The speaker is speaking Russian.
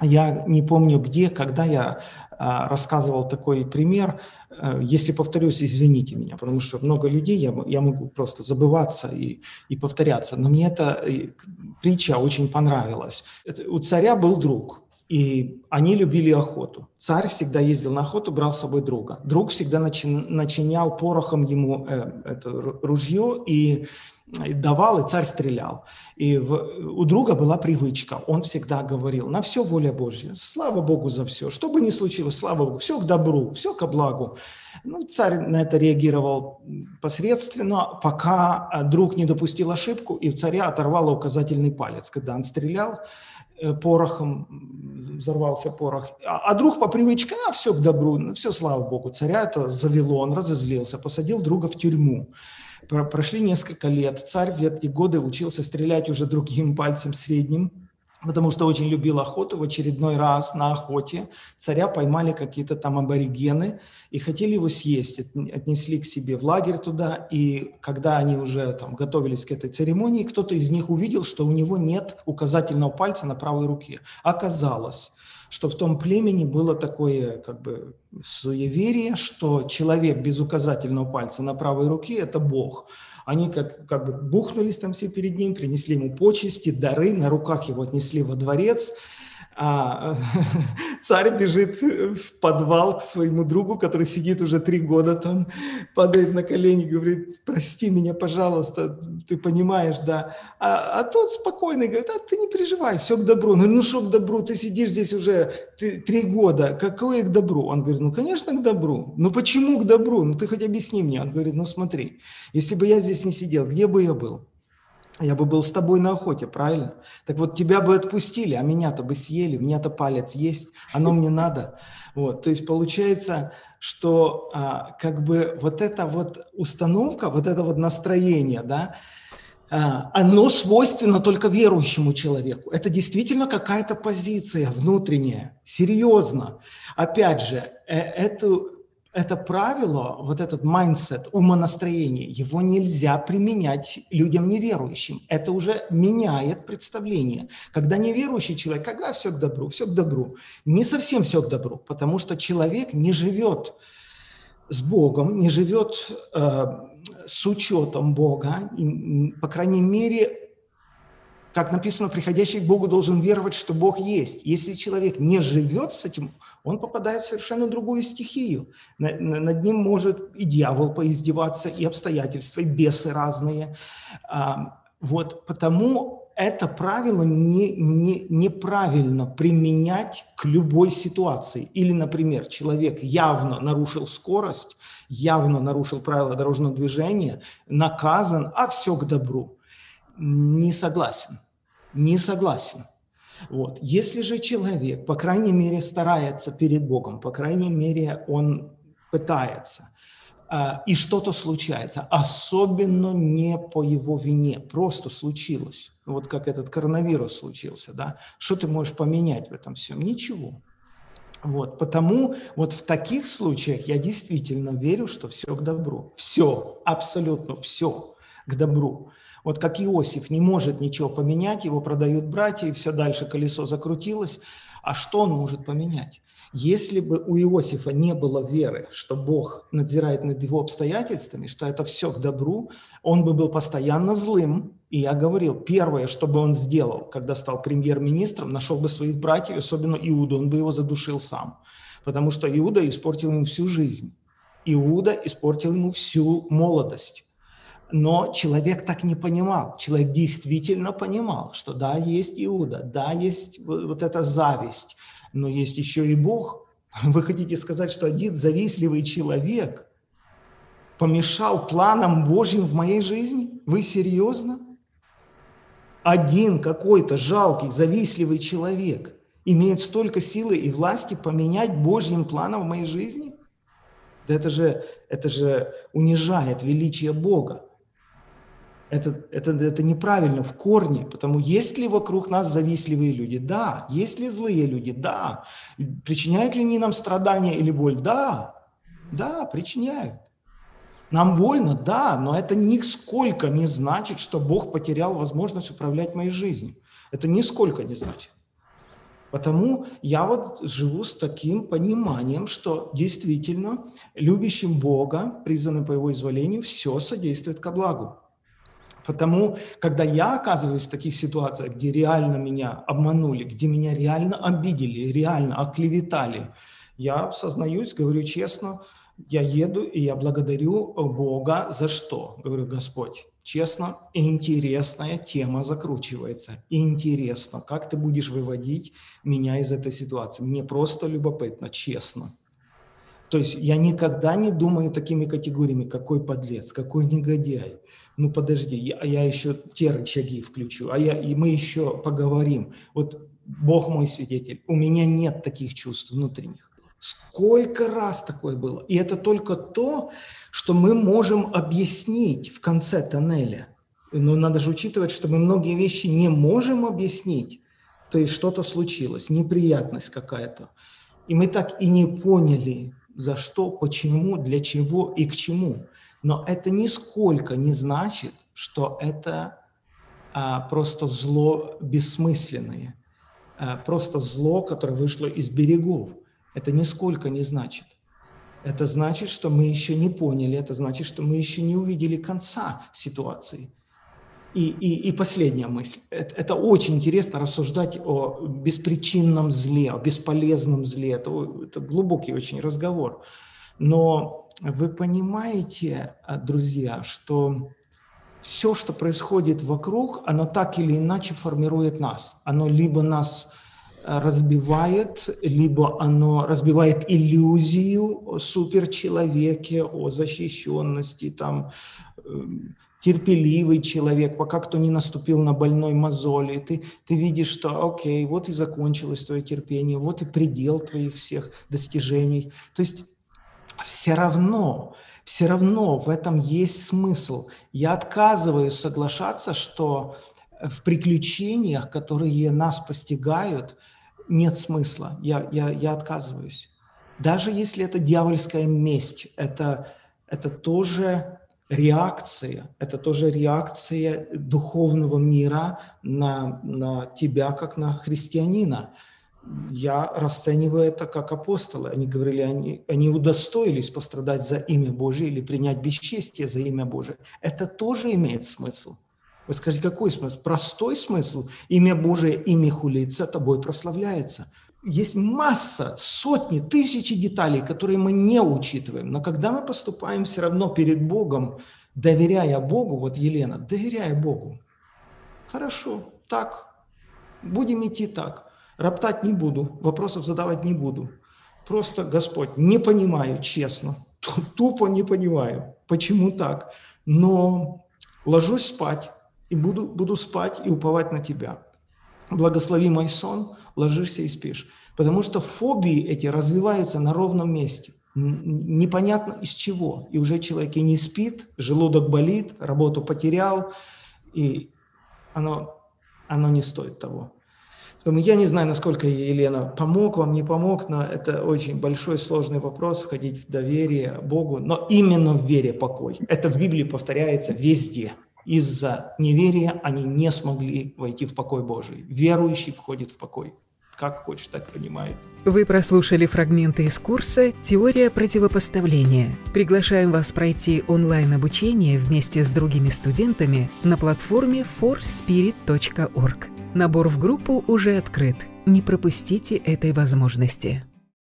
я не помню где, когда я а, рассказывал такой пример. Э, если повторюсь, извините меня, потому что много людей, я, я могу просто забываться и, и повторяться. Но мне эта э, притча очень понравилась. Это, у царя был друг, и они любили охоту. Царь всегда ездил на охоту, брал с собой друга. Друг всегда начи, начинял порохом ему э, это ружье и давал, и царь стрелял. И в, у друга была привычка, он всегда говорил, на все воля Божья, слава Богу за все, что бы ни случилось, слава Богу, все к добру, все к благу. Ну, царь на это реагировал посредственно, пока э, друг не допустил ошибку, и у царя оторвало указательный палец, когда он стрелял порохом, взорвался порох. А, а друг по привычке, а все к добру, ну, все, слава Богу. Царя это завело, он разозлился, посадил друга в тюрьму. Прошли несколько лет. Царь в эти годы учился стрелять уже другим пальцем средним, потому что очень любил охоту. В очередной раз на охоте царя поймали какие-то там аборигены и хотели его съесть. Отнесли к себе в лагерь туда, и когда они уже там готовились к этой церемонии, кто-то из них увидел, что у него нет указательного пальца на правой руке. Оказалось, что в том племени было такое как бы суеверие, что человек без указательного пальца на правой руке – это Бог. Они как, как бы бухнулись там все перед ним, принесли ему почести, дары, на руках его отнесли во дворец – а царь бежит в подвал к своему другу, который сидит уже три года там, падает на колени, говорит, прости меня, пожалуйста, ты понимаешь, да. А, а тот спокойный говорит, а ты не переживай, все к добру. Ну, ну что к добру, ты сидишь здесь уже три года, какое к добру? Он говорит, ну, конечно, к добру. Ну, почему к добру? Ну, ты хоть объясни мне. Он говорит, ну, смотри, если бы я здесь не сидел, где бы я был? Я бы был с тобой на охоте, правильно? Так вот, тебя бы отпустили, а меня-то бы съели, у меня-то палец есть, оно мне надо. Вот, то есть получается, что а, как бы вот эта вот установка, вот это вот настроение, да, а, оно свойственно только верующему человеку. Это действительно какая-то позиция внутренняя, серьезно. Опять же, э, эту это правило, вот этот mindset, умонастроение, его нельзя применять людям неверующим. Это уже меняет представление. Когда неверующий человек, когда все к добру, все к добру. Не совсем все к добру, потому что человек не живет с Богом, не живет э, с учетом Бога, и, по крайней мере, как написано, приходящий к Богу должен веровать, что Бог есть. Если человек не живет с этим, он попадает в совершенно другую стихию. Над ним может и дьявол поиздеваться, и обстоятельства, и бесы разные. А, вот потому это правило не, не, неправильно применять к любой ситуации. Или, например, человек явно нарушил скорость, явно нарушил правила дорожного движения, наказан, а все к добру. Не согласен. Не согласен. Вот. Если же человек, по крайней мере, старается перед Богом, по крайней мере, он пытается, а, и что-то случается, особенно не по его вине, просто случилось, вот как этот коронавирус случился, да, что ты можешь поменять в этом всем? Ничего. Вот, потому вот в таких случаях я действительно верю, что все к добру. Все, абсолютно все к добру. Вот как Иосиф не может ничего поменять, его продают братья, и все дальше колесо закрутилось. А что он может поменять? Если бы у Иосифа не было веры, что Бог надзирает над его обстоятельствами, что это все к добру, он бы был постоянно злым. И я говорил, первое, что бы он сделал, когда стал премьер-министром, нашел бы своих братьев, особенно Иуду, он бы его задушил сам. Потому что Иуда испортил ему всю жизнь. Иуда испортил ему всю молодость. Но человек так не понимал. Человек действительно понимал, что да, есть Иуда, да, есть вот эта зависть, но есть еще и Бог. Вы хотите сказать, что один завистливый человек помешал планам Божьим в моей жизни? Вы серьезно? Один какой-то жалкий, завистливый человек имеет столько силы и власти поменять Божьим планом в моей жизни? Да это же, это же унижает величие Бога. Это, это, это неправильно в корне, потому есть ли вокруг нас завистливые люди? Да. Есть ли злые люди? Да. Причиняют ли они нам страдания или боль? Да. Да, причиняют. Нам больно, да, но это нисколько не значит, что Бог потерял возможность управлять моей жизнью. Это нисколько не значит. Потому я вот живу с таким пониманием, что действительно любящим Бога, призванным по Его изволению, все содействует ко благу. Потому, когда я оказываюсь в таких ситуациях, где реально меня обманули, где меня реально обидели, реально оклеветали, я сознаюсь, говорю честно, я еду и я благодарю Бога за что? Говорю, Господь, честно, интересная тема закручивается. Интересно, как ты будешь выводить меня из этой ситуации. Мне просто любопытно, честно. То есть я никогда не думаю такими категориями, какой подлец, какой негодяй. Ну подожди, я, я еще те рычаги включу, а я, и мы еще поговорим. Вот Бог мой свидетель, у меня нет таких чувств внутренних. Сколько раз такое было? И это только то, что мы можем объяснить в конце тоннеля. Но надо же учитывать, что мы многие вещи не можем объяснить. То есть что-то случилось, неприятность какая-то. И мы так и не поняли, за что, почему, для чего и к чему. Но это нисколько не значит, что это а, просто зло бессмысленное, а, просто зло, которое вышло из берегов. Это нисколько не значит. Это значит, что мы еще не поняли, это значит, что мы еще не увидели конца ситуации. И, и, и последняя мысль. Это, это очень интересно рассуждать о беспричинном зле, о бесполезном зле. Это, это глубокий очень разговор. Но вы понимаете, друзья, что все, что происходит вокруг, оно так или иначе формирует нас. Оно либо нас разбивает, либо оно разбивает иллюзию о суперчеловеке, о защищенности, там, эм, терпеливый человек, пока кто не наступил на больной мозоли, ты, ты видишь, что окей, вот и закончилось твое терпение, вот и предел твоих всех достижений. То есть все равно, все равно в этом есть смысл. Я отказываюсь соглашаться, что в приключениях, которые нас постигают, нет смысла, я, я, я отказываюсь. Даже если это дьявольская месть, это, это тоже реакция, это тоже реакция духовного мира на, на тебя, как на христианина. Я расцениваю это как апостолы. Они говорили, они, они удостоились пострадать за имя Божие или принять бесчестие за имя Божие. Это тоже имеет смысл. Вы скажете, какой смысл? Простой смысл. Имя Божие, имя хулится, тобой прославляется. Есть масса, сотни, тысячи деталей, которые мы не учитываем. Но когда мы поступаем все равно перед Богом, доверяя Богу, вот Елена, доверяя Богу, хорошо, так, будем идти так. Роптать не буду, вопросов задавать не буду. Просто, Господь, не понимаю, честно, тупо не понимаю, почему так. Но ложусь спать, и буду, буду спать и уповать на Тебя. Благослови мой сон, ложишься и спишь. Потому что фобии эти развиваются на ровном месте. Непонятно из чего. И уже человек и не спит, желудок болит, работу потерял, и оно, оно не стоит того. Поэтому я не знаю, насколько Елена помог вам, не помог, но это очень большой сложный вопрос, входить в доверие Богу, но именно в вере покой. Это в Библии повторяется везде – из-за неверия они не смогли войти в покой Божий. Верующий входит в покой. Как хочешь, так понимает. Вы прослушали фрагменты из курса «Теория противопоставления». Приглашаем вас пройти онлайн-обучение вместе с другими студентами на платформе forspirit.org. Набор в группу уже открыт. Не пропустите этой возможности.